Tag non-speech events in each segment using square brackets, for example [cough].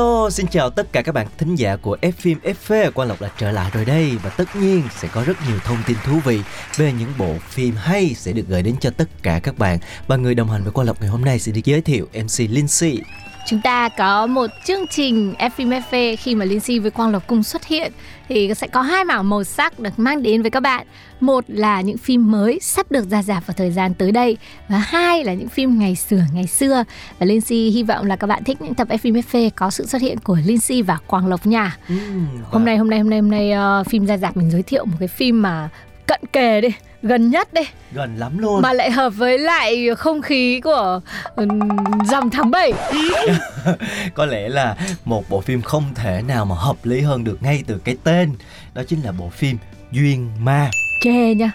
Hello, xin chào tất cả các bạn thính giả của F phim FV Quang Lộc đã trở lại rồi đây và tất nhiên sẽ có rất nhiều thông tin thú vị về những bộ phim hay sẽ được gửi đến cho tất cả các bạn và người đồng hành với Quang Lộc ngày hôm nay sẽ được giới thiệu MC Lindsay. Chúng ta có một chương trình F phim khi mà Lindsay với Quang Lộc cùng xuất hiện thì sẽ có hai mảng màu sắc được mang đến với các bạn. Một là những phim mới sắp được ra rạp vào thời gian tới đây và hai là những phim ngày xưa ngày xưa. Và Lindsay hy vọng là các bạn thích những tập F phim FV có sự xuất hiện của Lindsay và Quang Lộc nha. Uhm, Hôm nay hôm nay hôm nay hôm nay uh, phim ra rạp mình giới thiệu một cái phim mà cận kề đi gần nhất đi. Gần lắm luôn. Mà lại hợp với lại không khí của um, dòng tháng 7 [laughs] có lẽ là một bộ phim không thể nào mà hợp lý hơn được ngay từ cái tên. Đó chính là bộ phim duyên ma. Chê nha.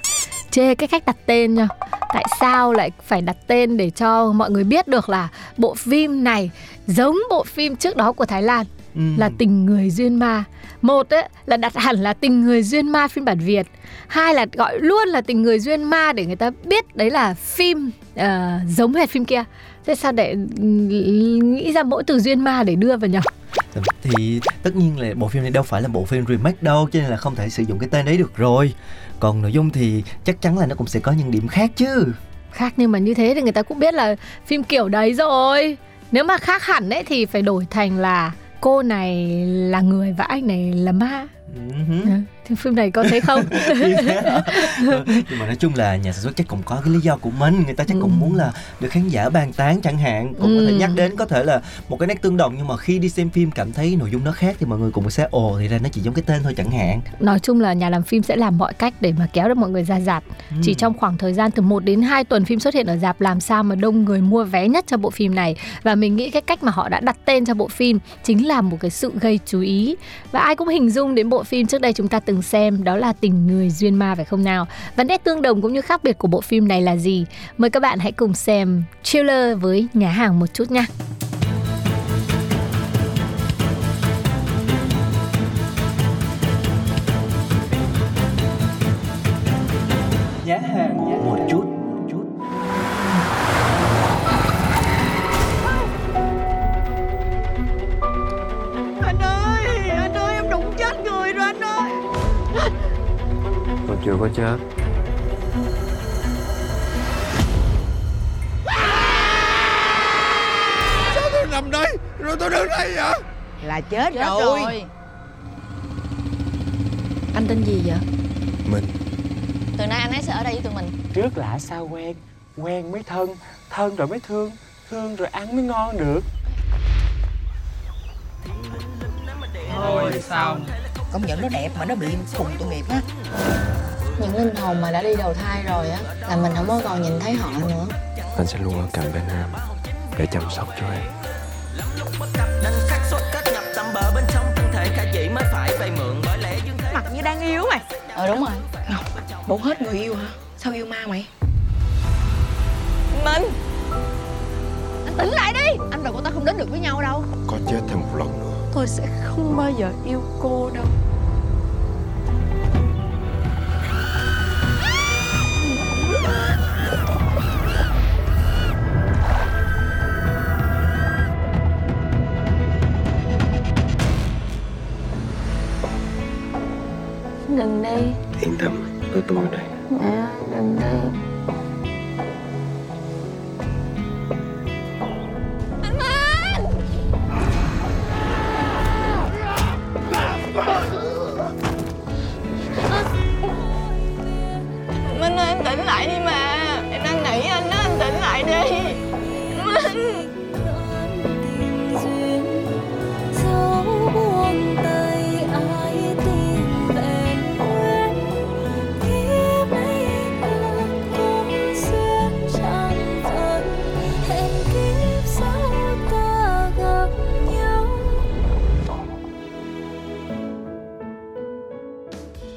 Chê cái cách đặt tên nha. Tại sao lại phải đặt tên để cho mọi người biết được là bộ phim này giống bộ phim trước đó của thái lan Ừ. là tình người duyên ma. Một ấy là đặt hẳn là tình người duyên ma phiên bản việt. Hai là gọi luôn là tình người duyên ma để người ta biết đấy là phim uh, giống hệt phim kia. Thế sao để ừ, nghĩ ra mỗi từ duyên ma để đưa vào nhỉ? Thì tất nhiên là bộ phim này đâu phải là bộ phim remake đâu cho nên là không thể sử dụng cái tên đấy được rồi. Còn nội dung thì chắc chắn là nó cũng sẽ có những điểm khác chứ. Khác nhưng mà như thế thì người ta cũng biết là phim kiểu đấy rồi. Nếu mà khác hẳn ấy thì phải đổi thành là cô này là người và anh này là ma uh-huh. Thì phim này có thấy không? [laughs] Nhưng mà nói chung là nhà sản xuất chắc cũng có cái lý do của mình. Người ta chắc cũng Ừ. muốn là được khán giả bàn tán chẳng hạn. Cũng có thể Ừ. nhắc đến có thể là một cái nét tương đồng. Nhưng mà khi đi xem phim cảm thấy nội dung nó khác thì mọi người cũng sẽ ồ thì ra nó chỉ giống cái tên thôi chẳng hạn. Nói chung là nhà làm phim sẽ làm mọi cách để mà kéo được mọi người ra rạp. Ừ. chỉ trong khoảng thời gian từ 1 đến 2 tuần phim xuất hiện ở rạp làm sao mà đông người mua vé nhất cho bộ phim này? Và mình nghĩ cái cách mà họ đã đặt tên cho bộ phim chính là một cái sự gây chú ý. Và ai cũng hình dung đến bộ phim trước đây chúng ta từng xem, đó là tình người duyên ma phải không nào? Và nét tương đồng cũng như khác biệt của bộ phim này là gì? Mời các bạn hãy cùng xem trailer với nhà hàng một chút nha. Nhà hàng một chưa có chết. Sao tôi nằm đây? Rồi tôi đứng đây vậy Là chết, Chết rồi. rồi. Anh tên gì vậy? Mình. Từ nay anh ấy sẽ ở đây với tụi mình. Trước lạ sao quen? Quen mới thân Thân rồi mới thương Thương rồi ăn mới ngon được. Công nhận nó đẹp mà nó bị cùng tội nghiệp á Những linh hồn mà đã đi đầu thai rồi á Là mình không có còn nhìn thấy họ nữa. Anh sẽ luôn ở cạnh bên em Để chăm sóc cho em. Mặt như đang yêu mày Ờ đúng rồi. Bộ hết người yêu hả? Sao yêu ma mày? Mình! Anh tỉnh lại đi! Anh và cô ta không đến được với nhau đâu. Có chết thêm một lần nữa. Tôi sẽ không bao giờ yêu cô đâu Đừng đi. Yên tâm tôi ở đây. Mẹ đừng đi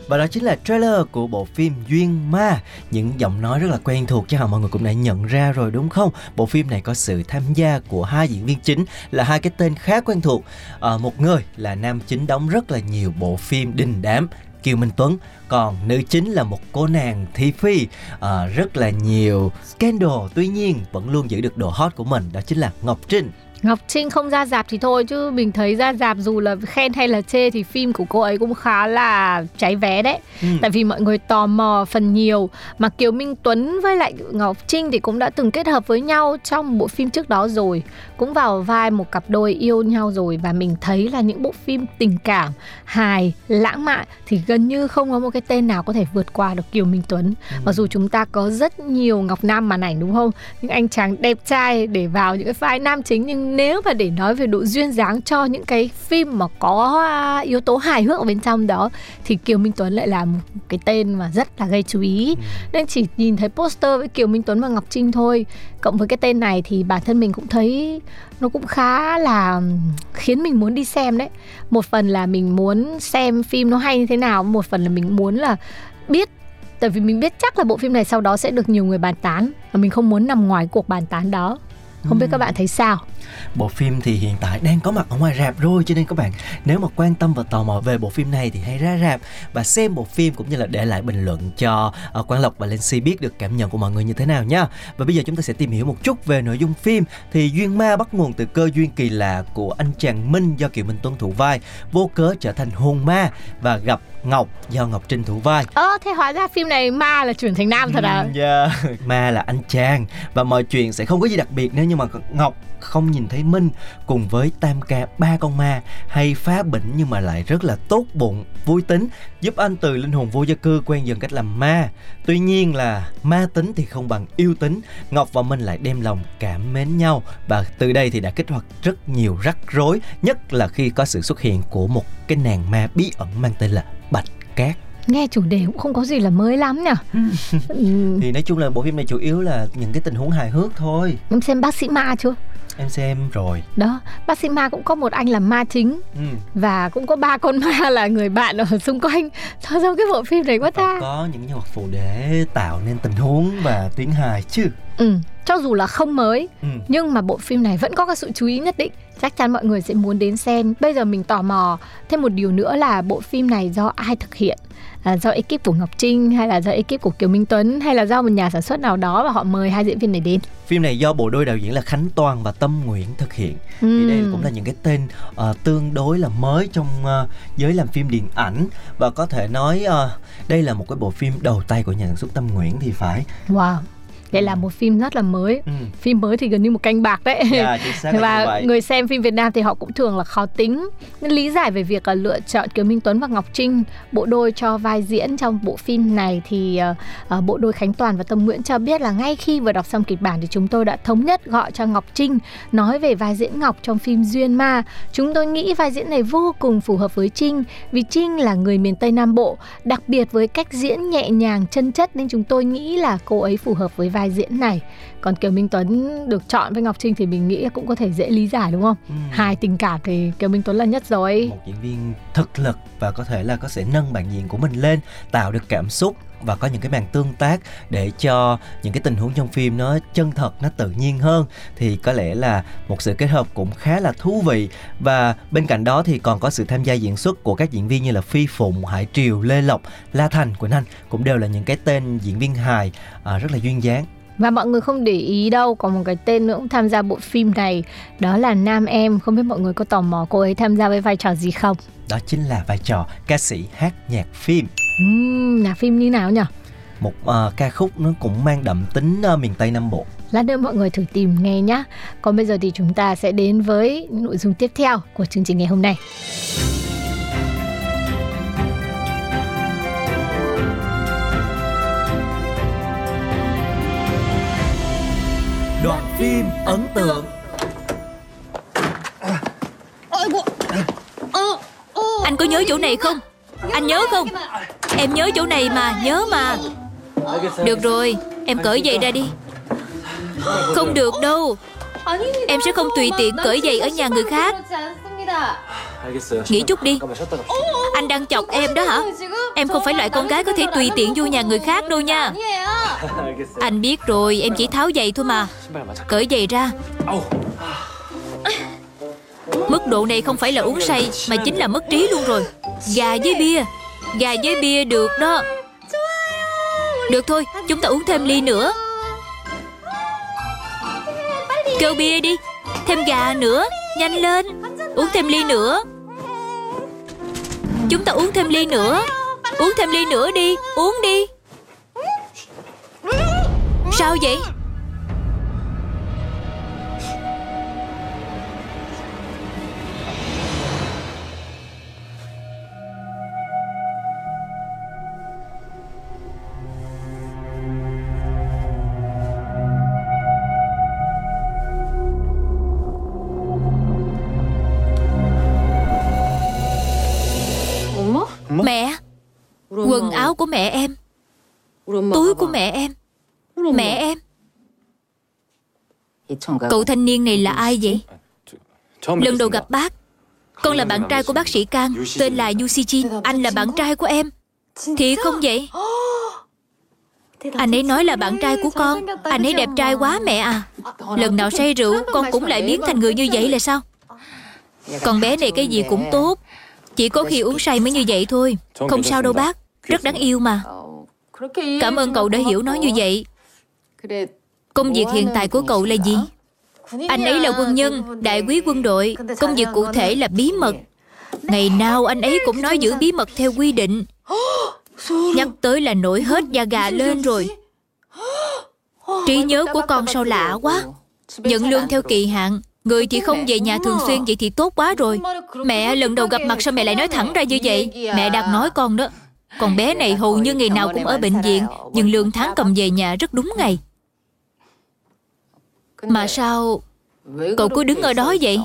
Và đó chính là trailer của bộ phim Duyên Ma. Những giọng nói rất là quen thuộc chắc hẳn mọi người cũng đã nhận ra rồi đúng không? Bộ phim này có sự tham gia của hai diễn viên chính là hai cái tên khá quen thuộc. À, Một người là nam chính đóng rất là nhiều bộ phim đình đám Kiều Minh Tuấn. Còn nữ chính là một cô nàng Thi Phi. À, rất là nhiều scandal. Tuy nhiên vẫn luôn giữ được độ hot của mình. Đó chính là Ngọc Trinh. Ngọc Trinh không ra dạp thì thôi chứ mình thấy ra dạp dù là khen hay là chê thì phim của cô ấy cũng khá là cháy vé đấy. Ừ. Tại vì mọi người tò mò phần nhiều mà Kiều Minh Tuấn với lại Ngọc Trinh thì cũng đã từng kết hợp với nhau trong bộ phim trước đó rồi, cũng vào vai một cặp đôi yêu nhau rồi và mình thấy là những bộ phim tình cảm, hài, lãng mạn thì gần như không có một cái tên nào có thể vượt qua được Kiều Minh Tuấn. Ừ. Mặc dù chúng ta có rất nhiều Ngọc Nam màn ảnh đúng không? Những anh chàng đẹp trai để vào những cái vai nam chính nhưng nếu mà để nói về độ duyên dáng cho những cái phim mà có à, yếu tố hài hước ở bên trong đó thì Kiều Minh Tuấn lại là một cái tên mà rất là gây chú ý. Ừ. nên chỉ nhìn thấy poster với Kiều Minh Tuấn và Ngọc Trinh thôi. Cộng với cái tên này thì bản thân mình cũng thấy nó cũng khá là khiến mình muốn đi xem đấy. Một phần là mình muốn xem phim nó hay như thế nào một phần là mình muốn là biết tại vì mình biết chắc là bộ phim này sau đó sẽ được nhiều người bàn tán và mình không muốn nằm ngoài cuộc bàn tán đó. Không biết các bạn thấy sao bộ phim thì hiện tại đang có mặt ở ngoài rạp rồi cho nên các bạn nếu mà quan tâm và tò mò về bộ phim này thì hãy ra rạp và xem bộ phim cũng như là để lại bình luận cho uh, Quang Lộc và Lên Si biết được cảm nhận của mọi người như thế nào nha. Và bây giờ chúng ta sẽ tìm hiểu một chút về nội dung phim thì Duyên Ma bắt nguồn từ cơ duyên kỳ lạ của anh chàng Minh do Kiều Minh Tuấn thủ vai, vô cớ trở thành hồn ma và gặp Ngọc do Ngọc Trinh thủ vai. Ơ thế hóa ra phim này ma là chuyển thành nam thật à? Dạ, yeah. [laughs] ma là anh chàng và mọi chuyện sẽ không có gì đặc biệt nếu như mà Ngọc không nhìn thấy Minh cùng với Tam Ca ba con ma hay phá bệnh nhưng mà lại rất là tốt bụng, vui tính, giúp anh từ linh hồn vô gia cư quen dần cách làm ma. Tuy nhiên là ma tính thì không bằng yêu tính, Ngọc và Minh lại đem lòng cảm mến nhau và từ đây thì đã kích hoạt rất nhiều rắc rối, nhất là khi có sự xuất hiện của một cái nàng ma bí ẩn mang tên là Bạch Cát. Nghe chủ đề cũng không có gì là mới lắm nhỉ? Ừ. thì nói chung là bộ phim này chủ yếu là những cái tình huống hài hước thôi. Em xem bác sĩ ma chưa em xem rồi. Đó bác sĩ ma cũng có một anh làm ma chính. Ừ. và cũng có ba con ma là người bạn ở xung quanh. Sao sao cái bộ phim này quá ta? có những nhân vật phụ để tạo nên tình huống và tiếng hài chứ. Ừ cho dù là không mới ừ. nhưng mà bộ phim này vẫn có cái sự chú ý nhất định. Chắc chắn mọi người sẽ muốn đến xem. Bây giờ mình tò mò thêm một điều nữa là bộ phim này do ai thực hiện à, do ekip của Ngọc Trinh hay là do ekip của Kiều Minh Tuấn hay là do một nhà sản xuất nào đó và họ mời hai diễn viên này đến? Phim này do bộ đôi đạo diễn là Khánh Toàn và Tâm Nguyễn thực hiện. Ừ. thì đây cũng là những cái tên uh, tương đối là mới trong uh, giới làm phim điện ảnh. Và có thể nói uh, đây là một cái bộ phim đầu tay của nhà sản xuất Tâm Nguyễn thì phải. Wow đây là một phim rất là mới. Ừ. phim mới thì gần như một canh bạc đấy. Yeah, dạ, [laughs] và người xem phim Việt Nam thì họ cũng thường là khó tính. Nên lý giải về việc là lựa chọn Kiều Minh Tuấn và Ngọc Trinh bộ đôi cho vai diễn trong bộ phim này thì uh, bộ đôi Khánh Toàn và Tâm Nguyễn cho biết là ngay khi vừa đọc xong kịch bản thì chúng tôi đã thống nhất gọi cho Ngọc Trinh nói về vai diễn Ngọc trong phim Duyên Ma. Chúng tôi nghĩ vai diễn này vô cùng phù hợp với Trinh vì Trinh là người miền Tây Nam Bộ đặc biệt với cách diễn nhẹ nhàng chân chất nên chúng tôi nghĩ là cô ấy phù hợp với vai vai diễn này. Còn kiều minh tuấn được chọn với ngọc trinh thì mình nghĩ cũng có thể dễ lý giải đúng không? Ừ. hai tình cảm thì kiều minh tuấn là nhất rồi. Một diễn viên thực lực và có thể là có sẽ nâng bản diện của mình lên tạo được cảm xúc và có những cái màn tương tác để cho những cái tình huống trong phim nó chân thật nó tự nhiên hơn thì có lẽ là một sự kết hợp cũng khá là thú vị. Và bên cạnh đó thì còn có sự tham gia diễn xuất của các diễn viên như là Phi Phụng, Hải Triều, Lê Lộc, La Thành, Quỳnh Anh cũng đều là những cái tên diễn viên hài à, rất là duyên dáng. Và mọi người không để ý đâu Còn một cái tên nữa cũng tham gia bộ phim này Đó là Nam Em. Không biết mọi người có tò mò cô ấy tham gia với vai trò gì không? Đó chính là vai trò ca sĩ hát nhạc phim uhm, Nhạc phim như nào nhỉ? Một uh, ca khúc nó cũng mang đậm tính uh, miền Tây Nam Bộ. Lát nữa mọi người thử tìm nghe nhé Còn bây giờ thì chúng ta sẽ đến với nội dung tiếp theo của chương trình ngày hôm nay. Đoạn phim ấn tượng. Anh có nhớ chỗ này không? Anh nhớ không? Em nhớ chỗ này mà, nhớ mà. Được rồi, em cởi giày ra đi. Không được đâu. Em sẽ không tùy tiện cởi giày ở nhà người khác. Nghĩ chút đi. Anh đang chọc em đó hả? Em không phải loại con gái có thể tùy tiện vô nhà người khác đâu nha. Anh biết rồi Em chỉ tháo giày thôi mà. Cởi giày ra. Mức độ này không phải là uống say Mà chính là mất trí luôn rồi. Gà với bia. Gà với bia được đó. Được thôi, Chúng ta uống thêm ly nữa. Kêu bia đi. Thêm gà nữa. Nhanh lên. Uống thêm ly nữa. Chúng ta uống thêm ly nữa. Uống thêm ly nữa đi. Uống đi. Sao vậy? Của mẹ em. Túi của mẹ em. Mẹ em. Cậu thanh niên này là ai vậy? Lần đầu gặp bác. Con là bạn trai của bác sĩ Cang Tên là Yushijin. Anh là bạn trai của em. Thiệt không vậy? Anh ấy nói là bạn trai của con. Anh ấy đẹp trai quá mẹ à. Lần nào say rượu Con cũng lại biến thành người như vậy là sao? Con bé này cái gì cũng tốt. Chỉ có khi uống say mới như vậy thôi. Không sao đâu bác rất đáng yêu mà. Cảm ơn cậu đã hiểu nó như vậy. Công việc hiện tại của cậu là gì? Anh ấy là quân nhân, đại quý quân đội. Công việc cụ thể là bí mật. Ngày nào anh ấy cũng nói giữ bí mật theo quy định. Nhắc tới là nổi hết da gà lên rồi. Trí nhớ của con sao lạ quá. Nhận lương theo kỳ hạn. Người thì không về nhà thường xuyên vậy thì tốt quá rồi. Mẹ lần đầu gặp mặt sao mẹ lại nói thẳng ra như vậy? Mẹ đang nói con đó. Còn bé này hầu như ngày nào cũng ở bệnh viện Nhưng lương tháng cầm về nhà rất đúng ngày. Mà sao Cậu cứ đứng ở đó vậy?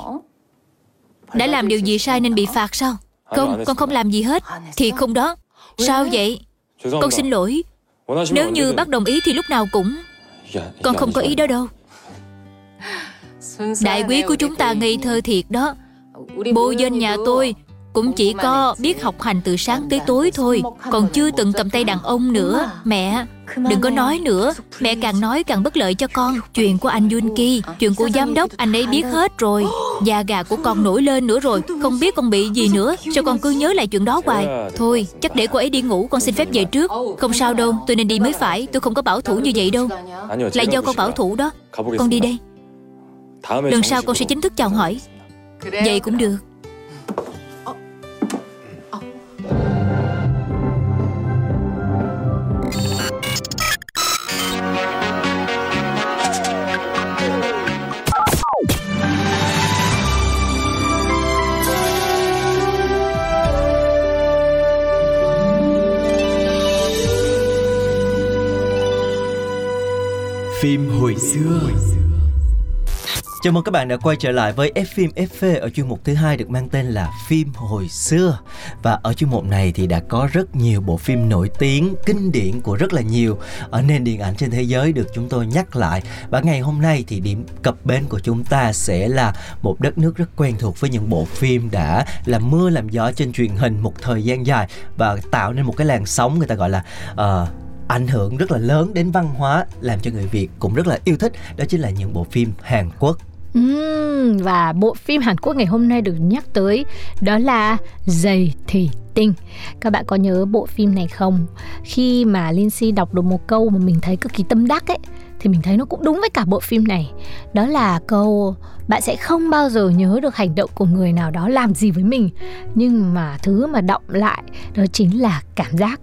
Đã làm điều gì sai nên bị phạt sao? Không, con không làm gì hết. Thì không đó. Sao vậy? Con xin lỗi. Nếu như bác đồng ý thì lúc nào cũng. Con không có ý đó đâu. Đại quý của chúng ta ngây thơ thiệt đó. Bố dân nhà tôi cũng chỉ có biết học hành từ sáng tới tối thôi Còn chưa từng cầm tay đàn ông nữa. Mẹ, đừng có nói nữa. Mẹ càng nói càng bất lợi cho con. Chuyện của anh Yunki, chuyện của giám đốc Anh ấy biết hết rồi. Da gà của con nổi lên nữa rồi Không biết con bị gì nữa. Sao con cứ nhớ lại chuyện đó hoài? Thôi, chắc để cô ấy đi ngủ Con xin phép về trước. Không sao đâu, tôi nên đi mới phải. Tôi không có bảo thủ như vậy đâu. Là do con bảo thủ đó. Con đi đây. Lần sau con sẽ chính thức chào hỏi. Vậy cũng được. Phim hồi xưa. Chào mừng các bạn đã quay trở lại với F phim FV ở chuyên mục thứ hai được mang tên là phim hồi xưa. Và ở chuyên mục này thì đã có rất nhiều bộ phim nổi tiếng kinh điển của rất là nhiều ở nền điện ảnh trên thế giới được chúng tôi nhắc lại. Và ngày hôm nay thì điểm cập bến của chúng ta sẽ là một đất nước rất quen thuộc với những bộ phim đã làm mưa làm gió trên truyền hình một thời gian dài và tạo nên một cái làn sóng người ta gọi là uh, ảnh hưởng rất là lớn đến văn hóa làm cho người Việt cũng rất là yêu thích đó chính là những bộ phim Hàn Quốc Uhm, và bộ phim Hàn Quốc ngày hôm nay được nhắc tới đó là Giày thì Tinh. Các bạn có nhớ bộ phim này không? Khi mà Lindsay đọc được một câu mà mình thấy cực kỳ tâm đắc ấy thì mình thấy nó cũng đúng với cả bộ phim này. Đó là câu bạn sẽ không bao giờ nhớ được hành động của người nào đó làm gì với mình, nhưng mà thứ mà động lại đó chính là cảm giác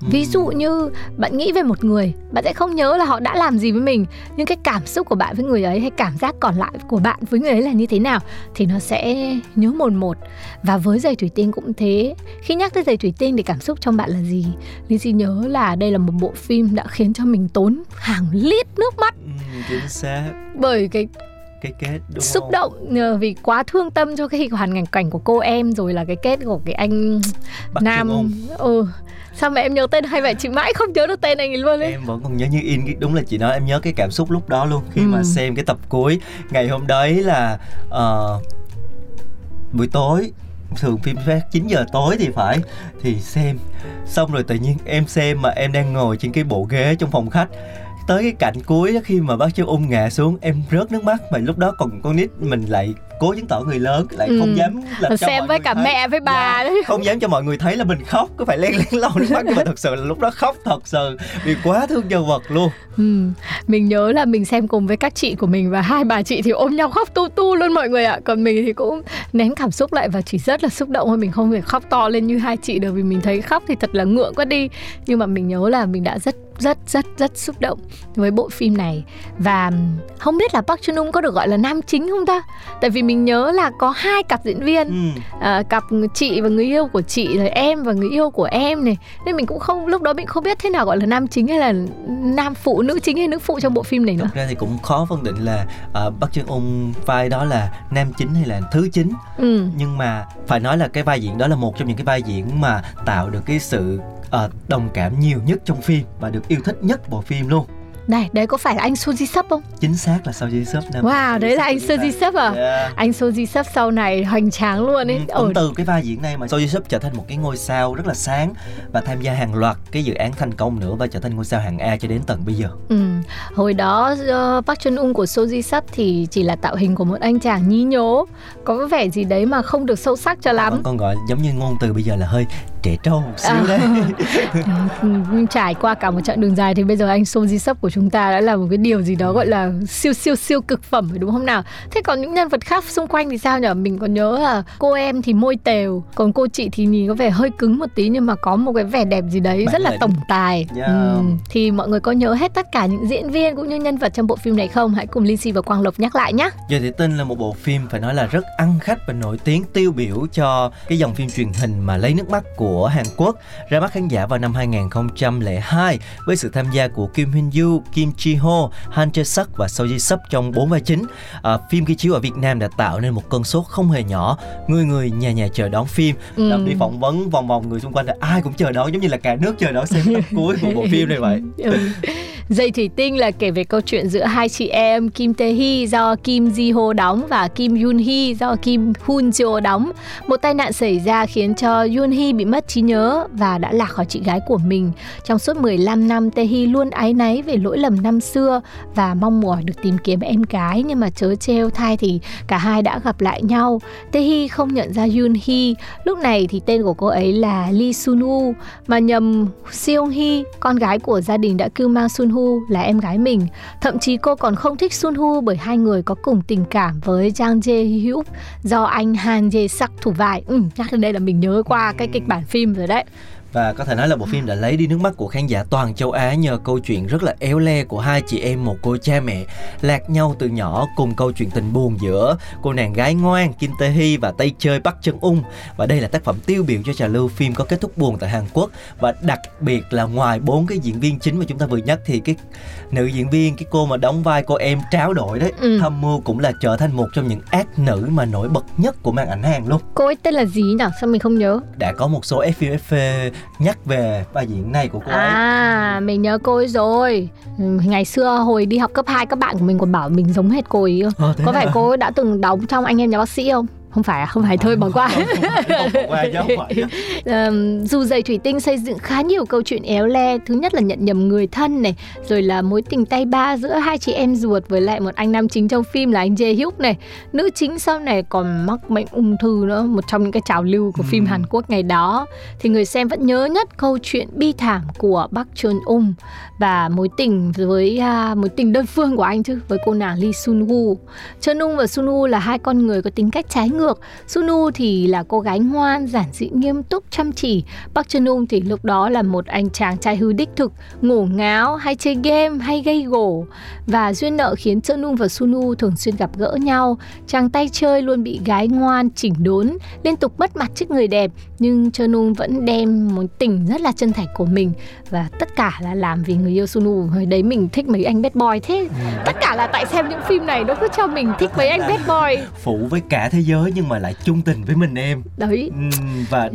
ví dụ như bạn nghĩ về một người bạn sẽ không nhớ là họ đã làm gì với mình. Nhưng cái cảm xúc của bạn với người ấy hay cảm giác còn lại của bạn với người ấy là như thế nào thì nó sẽ nhớ một một. Và với giày thủy tinh cũng thế. Khi nhắc tới giày thủy tinh thì cảm xúc trong bạn là gì? Xin nhớ là đây là một bộ phim đã khiến cho mình tốn hàng lít nước mắt. Ừ, chính xác. Bởi cái cái kết đúng xúc không? động nhờ vì quá thương tâm cho cái hoàn cảnh cảnh của cô em rồi là cái kết của cái anh Bắc nam. ừ sao mà em nhớ tên hay vậy? Chị mãi không nhớ được tên anh ấy luôn ấy. Em vẫn còn nhớ như in đúng là chị nói em nhớ cái cảm xúc lúc đó luôn khi ừ. mà xem cái tập cuối ngày hôm đấy là uh, buổi tối thường phim phát 9 giờ tối thì phải thì xem. Xong rồi tự nhiên em xem mà em đang ngồi trên cái bộ ghế trong phòng khách tới cái cạnh cuối khi mà bác chưa ung ngã xuống, em rớt nước mắt, mà lúc đó còn con nít mình lại cố chứng tỏ người lớn lại ừ. không dám là xem với cả thấy. mẹ với bà dạ, đấy không dám cho mọi người thấy là mình khóc có phải len lén lau nước mắt nhưng mà thật sự là lúc đó khóc thật sự vì quá thương nhân vật luôn ừ. mình nhớ là mình xem cùng với các chị của mình và hai bà chị thì ôm nhau khóc tu tu luôn mọi người ạ còn mình thì cũng nén cảm xúc lại và chỉ rất là xúc động thôi mình không thể khóc to lên như hai chị được vì mình thấy khóc thì thật là ngượng quá đi nhưng mà mình nhớ là mình đã rất rất rất rất xúc động với bộ phim này và không biết là Park Chan Ung có được gọi là nam chính không ta? Tại vì mình nhớ là có hai cặp diễn viên, ừ. à, cặp chị và người yêu của chị rồi em và người yêu của em này, nên mình cũng không lúc đó mình không biết thế nào gọi là nam chính hay là nam phụ, nữ chính hay nữ phụ trong bộ phim này nữa. Thật ra thì cũng khó phân định là uh, Park Chan Ung vai đó là nam chính hay là thứ chính, ừ. nhưng mà phải nói là cái vai diễn đó là một trong những cái vai diễn mà tạo được cái sự uh, đồng cảm nhiều nhất trong phim và được yêu thích nhất bộ phim luôn này, đấy có phải là anh Soji Sub không? Chính xác là Soji Sub Nam. Wow, đấy là anh Soji Sub à? Yeah. Anh Soji Sub sau này hoành tráng luôn ấy. Ừ, cũng từ cái vai diễn này mà Soji Sub trở thành một cái ngôi sao rất là sáng và tham gia hàng loạt cái dự án thành công nữa và trở thành ngôi sao hạng A cho đến tận bây giờ. Ừ. Hồi đó uh, Park Chun Ung của Soji Sub thì chỉ là tạo hình của một anh chàng nhí nhố, có vẻ gì đấy mà không được sâu sắc cho lắm. Còn gọi giống như ngôn từ bây giờ là hơi trẻ trâu một xíu à. đấy. [laughs] Trải qua cả một chặng đường dài thì bây giờ anh Soji Sub của chúng ta đã là một cái điều gì đó gọi là siêu siêu siêu cực phẩm đúng không nào thế còn những nhân vật khác xung quanh thì sao nhở mình còn nhớ là cô em thì môi tèo còn cô chị thì nhìn có vẻ hơi cứng một tí nhưng mà có một cái vẻ đẹp gì đấy Bạn rất là tổng tài yeah. ừ. thì mọi người có nhớ hết tất cả những diễn viên cũng như nhân vật trong bộ phim này không hãy cùng Linh và Quang Lộc nhắc lại nhé giờ thì tin là một bộ phim phải nói là rất ăn khách và nổi tiếng tiêu biểu cho cái dòng phim truyền hình mà lấy nước mắt của Hàn Quốc ra mắt khán giả vào năm 2002 với sự tham gia của Kim Hyun Yoo, Kim Ji Ho, Han Jae Suk và Seo Ji Sub trong bốn vai chính. À, phim khi chiếu ở Việt Nam đã tạo nên một cơn sốt không hề nhỏ. Người người nhà nhà chờ đón phim, ừ. đi phỏng vấn vòng vòng người xung quanh là ai cũng chờ đón giống như là cả nước chờ đón xem tập [laughs] cuối của bộ phim này vậy. Ừ. Dây thủy tinh là kể về câu chuyện giữa hai chị em Kim Tae Hee do Kim Ji Ho đóng và Kim Yoon Hee do Kim Hoon Jo đóng. Một tai nạn xảy ra khiến cho Yoon Hee bị mất trí nhớ và đã lạc khỏi chị gái của mình. Trong suốt 15 năm, Tehi luôn áy náy về lỗi lầm năm xưa và mong mỏi được tìm kiếm em gái nhưng mà chớ trêu thai thì cả hai đã gặp lại nhau. Tehi không nhận ra Yoon Hee. Lúc này thì tên của cô ấy là Lee Sun Woo mà nhầm Seong Hee, con gái của gia đình đã cưu mang Sun Woo là em gái mình. Thậm chí cô còn không thích Sun Woo bởi hai người có cùng tình cảm với Jang Jae Hyuk do anh Han Jae Sak thủ vai. Ừ, nhắc đến đây là mình nhớ qua cái kịch bản phim rồi đấy và có thể nói là bộ phim đã lấy đi nước mắt của khán giả toàn châu Á nhờ câu chuyện rất là éo le của hai chị em một cô cha mẹ lạc nhau từ nhỏ cùng câu chuyện tình buồn giữa cô nàng gái ngoan Kim Tae Hee và tay chơi Park Chân Ung và đây là tác phẩm tiêu biểu cho trà lưu phim có kết thúc buồn tại Hàn Quốc. Và đặc biệt là ngoài bốn cái diễn viên chính mà chúng ta vừa nhắc thì cái nữ diễn viên cái cô mà đóng vai cô em tráo đổi đấy ừ. thâm mưu cũng là trở thành một trong những ác nữ mà nổi bật nhất của màn ảnh Hàn luôn. Cô ấy tên là gì nhỉ? Sao mình không nhớ? Đã có một số FFP nhắc về vai diễn này của cô ấy. À mình nhớ cô ấy rồi. Ừ, ngày xưa hồi đi học cấp 2 các bạn của mình còn bảo mình giống hết cô ấy. Ờ, có phải cô ấy đã từng đóng trong anh em nhà bác sĩ không không phải à không phải thôi bỏ qua. [laughs] dù dày thủy tinh xây dựng khá nhiều câu chuyện éo le thứ nhất là nhận nhầm người thân này rồi là mối tình tay ba giữa hai chị em ruột với lại một anh nam chính trong phim là anh Jae Hyuk này. Nữ chính sau này còn mắc bệnh ung thư nữa một trong những cái trào lưu của phim Hàn Quốc ngày đó. Thì người xem vẫn nhớ nhất câu chuyện bi thảm của Bắc Chun Um và mối tình với uh, mối tình đơn phương của anh chứ với cô nàng Lee Sun Woo. Chun Um và Sun Woo là hai con người có tính cách trái ngược. Sunu thì là cô gái ngoan, giản dị nghiêm túc, chăm chỉ. Park Chan Ung thì lúc đó là một anh chàng trai hư đích thực, ngổ ngáo, hay chơi game, hay gây gổ. Và duyên nợ khiến Chan Ung và Sunu thường xuyên gặp gỡ nhau. Chàng tay chơi luôn bị gái ngoan, chỉnh đốn, liên tục mất mặt trước người đẹp. Nhưng Chan Ung vẫn đem một tình rất là chân thành của mình. Và tất cả là làm vì người yêu Sunu. Hồi đấy mình thích mấy anh bad boy thế. Ừ. Tất cả là tại xem những phim này nó cứ cho mình thích mấy anh bad boy. Phụ với cả thế giới nhưng mà lại chung tình với mình em. Đấy. Và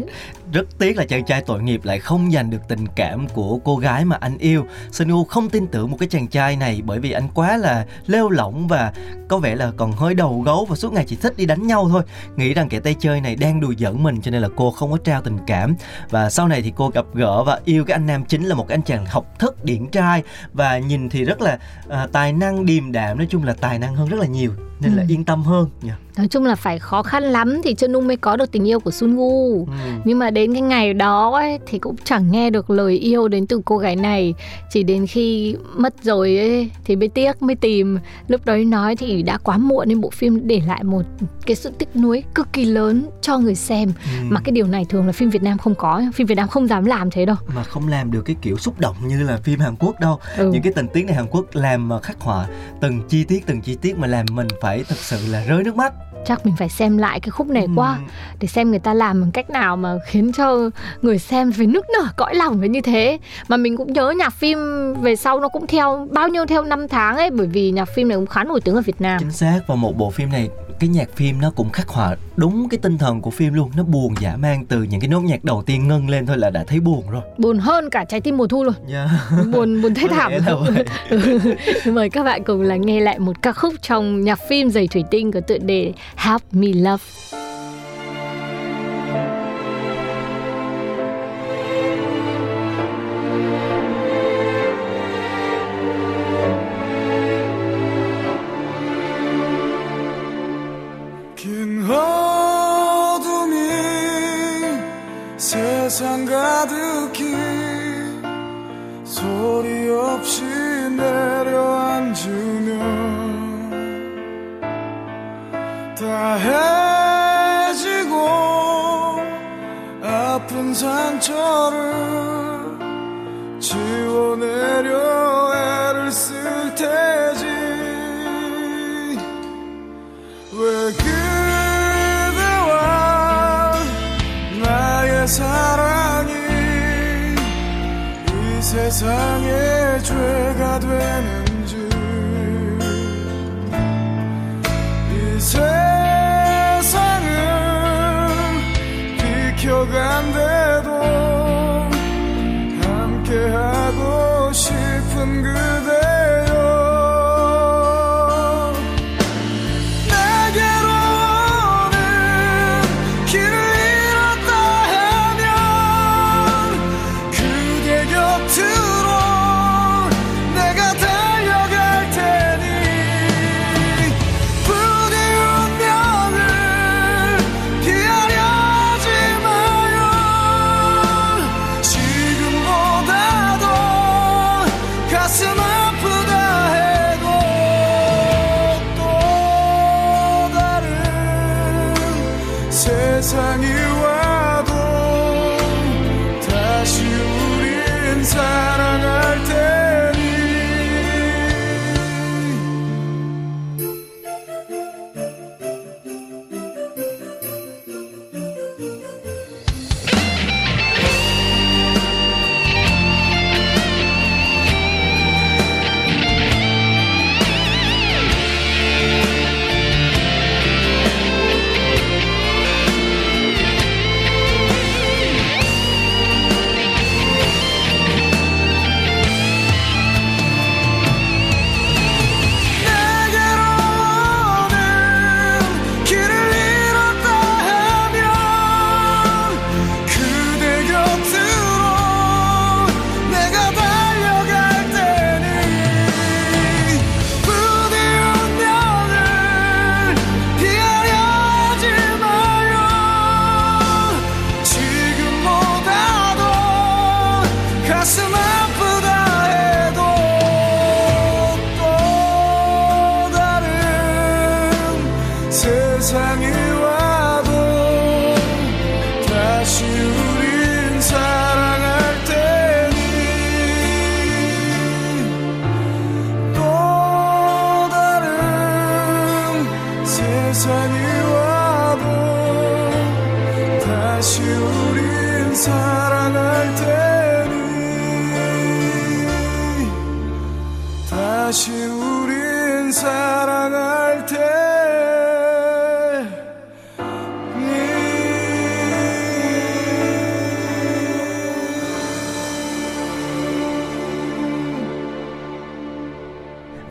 rất tiếc là chàng trai tội nghiệp lại không giành được tình cảm của cô gái mà anh yêu. Woo không tin tưởng một cái chàng trai này bởi vì anh quá là lêu lỏng và có vẻ là còn hơi đầu gấu và suốt ngày chỉ thích đi đánh nhau thôi. Nghĩ rằng kẻ tay chơi này đang đùa giỡn mình cho nên là cô không có trao tình cảm. Và sau này thì cô gặp gỡ và yêu cái anh nam chính là một cái anh chàng học thức điển trai. Và nhìn thì rất là à, tài năng điềm đạm nói chung là tài năng hơn rất là nhiều nên là Ừ. yên tâm hơn nha nói chung là phải khó khăn lắm thì chân Nung mới có được tình yêu của Sun Woo. Ừ. nhưng mà đến cái ngày đó ấy, thì cũng chẳng nghe được lời yêu đến từ cô gái này. Chỉ đến khi mất rồi ấy, thì mới tiếc mới tìm. Lúc đấy nói thì đã quá muộn nên bộ phim để lại một cái sự tích nuối cực kỳ lớn cho người xem. Ừ. mà cái điều này thường là phim Việt Nam không có phim Việt Nam không dám làm thế đâu. Mà không làm được cái kiểu xúc động như là phim Hàn Quốc đâu. Ừ. những cái tình tiết này Hàn Quốc làm mà khắc họa từng chi tiết từng chi tiết mà làm mình phải thật sự là rơi nước mắt chắc mình phải xem lại cái khúc này qua Ừ. để xem người ta làm bằng cách nào mà khiến cho người xem phải nức nở cõi lòng với như thế mà mình cũng nhớ nhạc phim về sau nó cũng theo bao nhiêu theo năm tháng ấy bởi vì nhạc phim này cũng khá nổi tiếng ở Việt Nam chính xác và một bộ phim này cái nhạc phim nó cũng khắc họa đúng cái tinh thần của phim luôn. Nó buồn dã man từ những cái nốt nhạc đầu tiên ngân lên thôi là đã thấy buồn rồi. Buồn hơn cả trái tim mùa thu luôn. Yeah. buồn buồn thấy Có thảm. [laughs] mời các bạn cùng là nghe lại một ca khúc trong nhạc phim giày thủy tinh có tựa đề Help Me Love 세상 가득히 소리 없이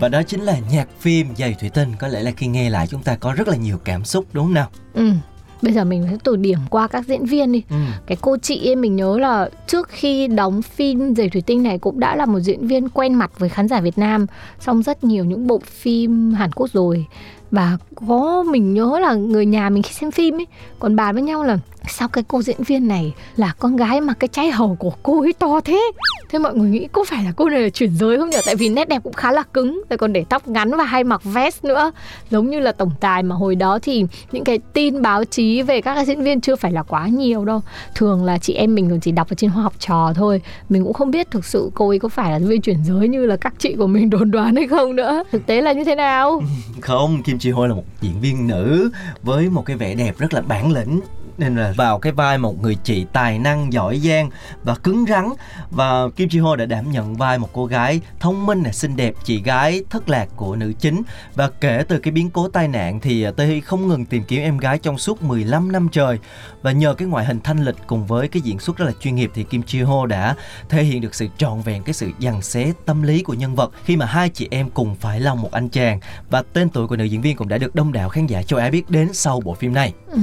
và đó chính là nhạc phim Giày Thủy Tinh. Có lẽ là khi nghe lại chúng ta có rất là nhiều cảm xúc đúng không nào? Ừ bây giờ mình sẽ từ điểm qua các diễn viên đi. Ừ. cái cô chị ấy mình nhớ là trước khi đóng phim giày thủy tinh này cũng đã là một diễn viên quen mặt với khán giả việt nam trong rất nhiều những bộ phim hàn quốc rồi và có mình nhớ là người nhà mình khi xem phim ấy, còn bàn với nhau là sao cái cô diễn viên này là con gái mà cái trái hầu của cô ấy to thế? Thế mọi người nghĩ có phải là cô này là chuyển giới không nhỉ? Tại vì nét đẹp cũng khá là cứng, rồi còn để tóc ngắn và hay mặc vest nữa. Giống như là tổng tài mà hồi đó thì những cái tin báo chí về các diễn viên chưa phải là quá nhiều đâu. Thường là chị em mình còn chỉ đọc ở trên hoa học trò thôi. Mình cũng không biết thực sự cô ấy có phải là diễn viên chuyển giới như là các chị của mình đồn đoán hay không nữa. Thực tế là như thế nào? [laughs] Không, kim chi hôi là một diễn viên nữ với một cái vẻ đẹp rất là bản lĩnh, nên là vào cái vai một người chị tài năng, giỏi giang và cứng rắn. Và Kim Ji Ho đã đảm nhận vai một cô gái thông minh xinh đẹp, chị gái thất lạc của nữ chính. Và kể từ cái biến cố tai nạn thì Tê Hee không ngừng tìm kiếm em gái trong suốt 15 năm trời và nhờ cái ngoại hình thanh lịch cùng với cái diễn xuất rất là chuyên nghiệp thì Kim Chi Ho đã thể hiện được sự trọn vẹn cái sự dằn xé tâm lý của nhân vật khi mà hai chị em cùng phải lòng một anh chàng và tên tuổi của nữ diễn viên cũng đã được đông đảo khán giả châu Á biết đến sau bộ phim này. Ừ.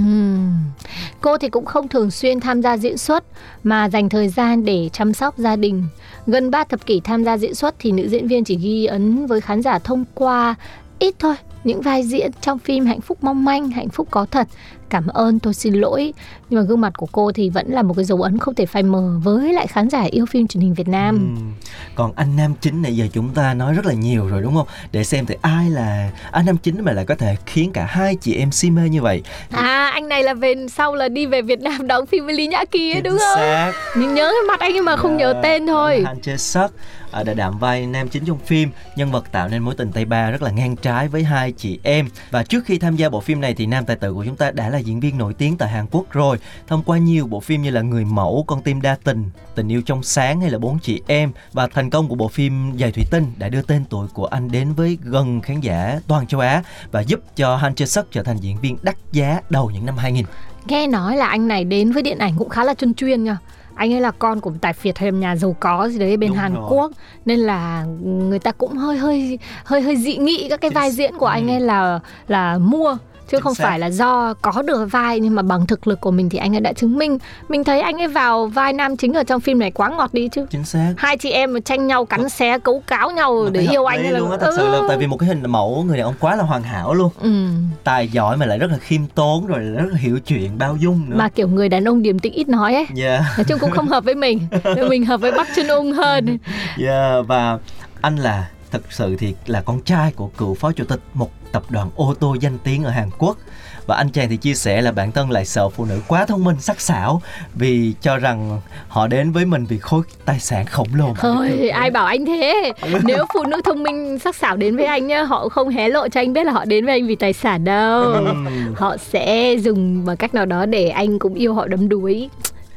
Cô thì cũng không thường xuyên tham gia diễn xuất, mà dành thời gian để chăm sóc gia đình. Gần 3 thập kỷ tham gia diễn xuất thì nữ diễn viên chỉ ghi ấn với khán giả thông qua ít thôi, những vai diễn trong phim hạnh phúc mong manh, hạnh phúc có thật cảm ơn tôi xin lỗi. Nhưng mà gương mặt của cô thì vẫn là một cái dấu ấn không thể phai mờ với lại khán giả yêu phim truyền hình Việt Nam. Ừ. còn anh nam chính này giờ chúng ta nói rất là nhiều rồi đúng không? Để xem thì ai là anh nam chính mà lại có thể khiến cả hai chị em si mê như vậy? À anh này là về sau là đi về Việt Nam đóng phim với Lý Nhã Kỳ ấy đúng không? xác. mình nhớ cái mặt anh nhưng mà không yeah. nhớ tên thôi. Han Chê Sắc đã đảm vai nam chính trong phim. Nhân vật tạo nên mối tình tay ba rất là ngang trái với hai chị em. Và trước khi tham gia bộ phim này thì nam tài tử của chúng ta đã là diễn viên nổi tiếng tại Hàn Quốc rồi. Thông qua nhiều bộ phim như là Người mẫu, Con tim đa tình, Tình yêu trong sáng hay là Bốn chị em và thành công của bộ phim Giày thủy tinh đã đưa tên tuổi của anh đến với gần khán giả toàn châu Á và giúp cho Han Chae Suk trở thành diễn viên đắt giá đầu những năm 2000. Nghe nói là anh này đến với điện ảnh cũng khá là chân chuyên nha. Anh ấy là con của tài phiệt hay nhà giàu có gì đấy bên Đúng Hàn rồi. Quốc. Nên là người ta cũng hơi hơi hơi hơi dị nghị các cái vai diễn của anh ấy là là mua chứ Chính không xác. phải là do có được vai nhưng mà bằng thực lực của mình thì anh ấy đã chứng minh. Mình thấy anh ấy vào vai nam chính ở trong phim này quá ngọt đi chứ. Chính xác. Hai chị em mà tranh nhau cắn xé cấu cáo nhau mà để yêu anh ấy luôn á thật ừ. sự là tại vì một cái hình mẫu người đàn ông quá là hoàn hảo luôn. Ừ. tài giỏi mà lại rất là khiêm tốn rồi rất là hiểu chuyện bao dung nữa. Mà kiểu người đàn ông điềm tĩnh ít nói ấy. Yeah. nói chung cũng không hợp với mình. Mình hợp với bắc chân ung hơn. Yeah và anh là thực sự thì là con trai của cựu phó chủ tịch một tập đoàn ô tô danh tiếng ở Hàn Quốc. Và anh chàng thì chia sẻ là bản thân lại sợ phụ nữ quá thông minh sắc sảo vì cho rằng họ đến với mình vì khối tài sản khổng lồ thôi ai bảo anh thế? Nếu phụ nữ thông minh sắc sảo đến với anh nhá họ không hé lộ cho anh biết là họ đến với anh vì tài sản đâu. Họ sẽ dùng bằng cách nào đó để anh cũng yêu họ đắm đuối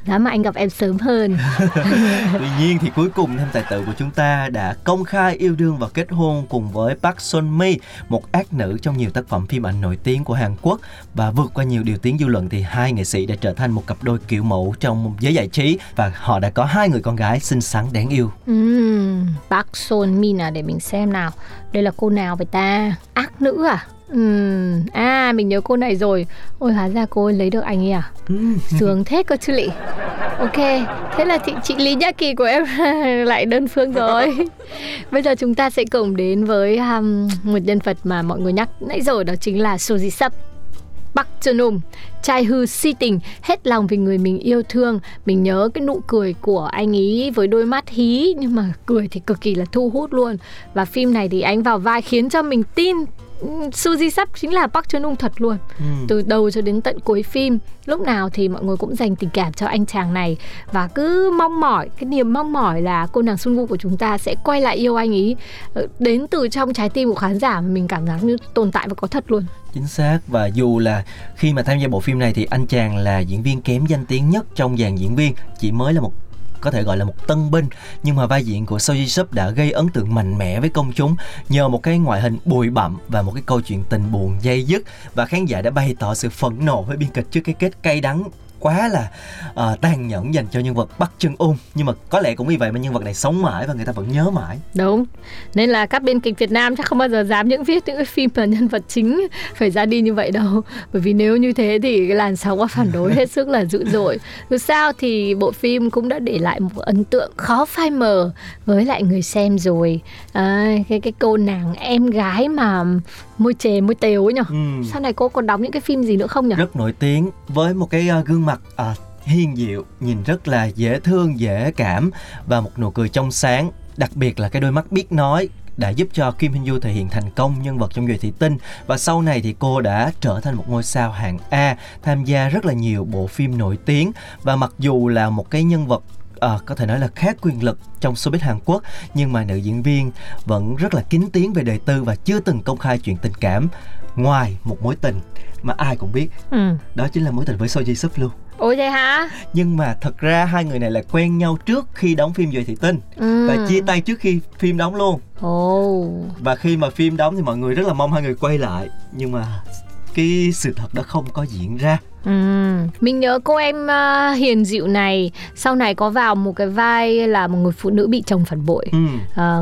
giá mà anh gặp em sớm hơn. [laughs] Tuy nhiên thì cuối cùng nam tài tử của chúng ta đã công khai yêu đương và kết hôn cùng với Park Sun Mi một ác nữ trong nhiều tác phẩm phim ảnh nổi tiếng của Hàn Quốc. Và vượt qua nhiều điều tiếng dư luận thì hai nghệ sĩ đã trở thành một cặp đôi kiểu mẫu trong giới giải trí. Và họ đã có hai người con gái xinh xắn đáng yêu. Uhm, Park Sun Mi à để mình xem nào? Đây là cô nào vậy ta? Ác nữ à Ừ, à mình nhớ cô này rồi. Ôi hóa ra cô ấy lấy được anh ấy à? Sướng thế cơ chứ lị. Ok, thế là chị, chị Lý Nhã Kỳ của em [laughs] lại đơn phương rồi. [laughs] Bây giờ chúng ta sẽ cùng đến với um, một nhân vật mà mọi người nhắc nãy rồi Đó chính là Soji Sub Bắc Trần Ung trai hư si tình hết lòng vì người mình yêu thương. Mình nhớ cái nụ cười của anh ấy với đôi mắt hí nhưng mà cười thì cực kỳ là thu hút luôn. Và phim này thì anh vào vai khiến cho mình tin Suzy Sắp chính là Park Chan Ung thật luôn. Ừ. từ đầu cho đến tận cuối phim lúc nào thì mọi người cũng dành tình cảm cho anh chàng này. Và cứ mong mỏi cái niềm mong mỏi là cô nàng Sun Woo của chúng ta sẽ quay lại yêu anh ấy ờ, đến từ trong trái tim của khán giả mà mình cảm giác như tồn tại và có thật luôn. Chính xác và dù là khi mà tham gia bộ phim này thì anh chàng là diễn viên kém danh tiếng nhất trong dàn diễn viên chỉ mới là một có thể gọi là một tân binh, nhưng mà vai diễn của So Ji đã gây ấn tượng mạnh mẽ với công chúng nhờ một cái ngoại hình bụi bặm và một cái câu chuyện tình buồn dây dứt. Và khán giả đã bày tỏ sự phẫn nộ với biên kịch trước cái kết cay đắng quá là uh, tàn nhẫn dành cho nhân vật Bắc Chân ôn nhưng mà có lẽ cũng vì vậy mà nhân vật này sống mãi và người ta vẫn nhớ mãi. Đúng. Nên là các biên kịch Việt Nam chắc không bao giờ dám những viết những cái phim mà nhân vật chính phải ra đi như vậy đâu. Bởi vì nếu như thế thì cái làn sóng phản đối hết sức là dữ dội. Dù sao thì bộ phim cũng đã để lại một ấn tượng khó phai mờ với lại người xem rồi. À, cái cái cô nàng em gái mà môi chề môi tều ấy nhở? Ừ. sau này cô còn đóng những cái phim gì nữa không nhỉ rất nổi tiếng với một cái uh, gương mặt uh, hiền diệu nhìn rất là dễ thương dễ cảm và một nụ cười trong sáng. Đặc biệt là cái đôi mắt biết nói đã giúp cho Kim Hin Du thể hiện thành công nhân vật trong Duệ Thị Tinh. Và sau này thì cô đã trở thành một ngôi sao hạng A tham gia rất là nhiều bộ phim nổi tiếng. Và mặc dù là một cái nhân vật à, có thể nói là khác quyền lực trong showbiz Hàn Quốc nhưng mà nữ diễn viên vẫn rất là kín tiếng về đời tư và chưa từng công khai chuyện tình cảm ngoài một mối tình mà ai cũng biết. Ừ. đó chính là mối tình với So Ji Sup luôn Ủa vậy hả? Nhưng mà thật ra hai người này là quen nhau trước khi đóng phim Duệ Thị Tinh ừ. Và chia tay trước khi phim đóng luôn Ồ. Và khi mà phim đóng thì mọi người rất là mong hai người quay lại Nhưng mà cái sự thật đó không có diễn ra Ừ. Mình nhớ cô em uh, hiền dịu này sau này có vào một cái vai là một người phụ nữ bị chồng phản bội. Ừ.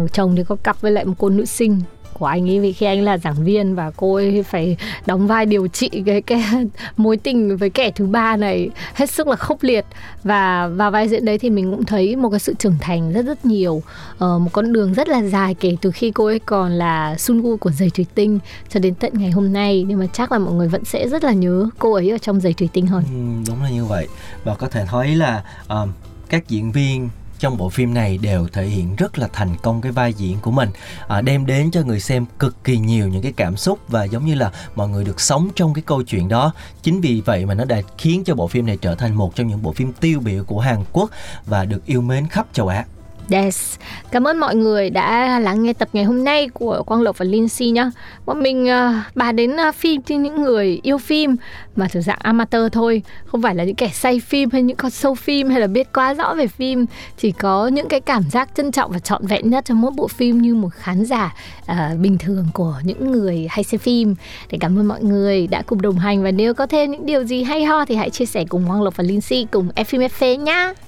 Uh, chồng thì có cặp với lại một cô nữ sinh của anh ấy vì khi anh là giảng viên và cô ấy phải đóng vai điều trị cái cái [laughs] mối tình với kẻ thứ ba này hết sức là khốc liệt. Và vào vai diễn đấy thì mình cũng thấy một cái sự trưởng thành rất rất nhiều. Ờ, một con đường rất là dài kể từ khi cô ấy còn là Sungu của giày thủy tinh cho đến tận ngày hôm nay. Nhưng mà chắc là mọi người vẫn sẽ rất là nhớ cô ấy ở trong giày thủy tinh hơn. Ừ, đúng là như vậy. Và có thể thấy là um, các diễn viên trong bộ phim này đều thể hiện rất là thành công cái vai diễn của mình à, đem đến cho người xem cực kỳ nhiều những cái cảm xúc và giống như là mọi người được sống trong cái câu chuyện đó. Chính vì vậy mà nó đã khiến cho bộ phim này trở thành một trong những bộ phim tiêu biểu của Hàn Quốc và được yêu mến khắp châu Á. Yes. Cảm ơn mọi người đã lắng nghe tập ngày hôm nay của Quang Lộc và Linh Si nhá. Bọn mình uh, bà đến uh, phim cho những người yêu phim mà thuộc dạng amateur thôi, không phải là những kẻ say phim hay những con sâu phim hay là biết quá rõ về phim, chỉ có những cái cảm giác trân trọng và trọn vẹn nhất cho mỗi bộ phim như một khán giả uh, bình thường của những người hay xem phim. Để cảm ơn mọi người đã cùng đồng hành và nếu có thêm những điều gì hay ho thì hãy chia sẻ cùng Quang Lộc và Linh Si cùng Phim FP nhá.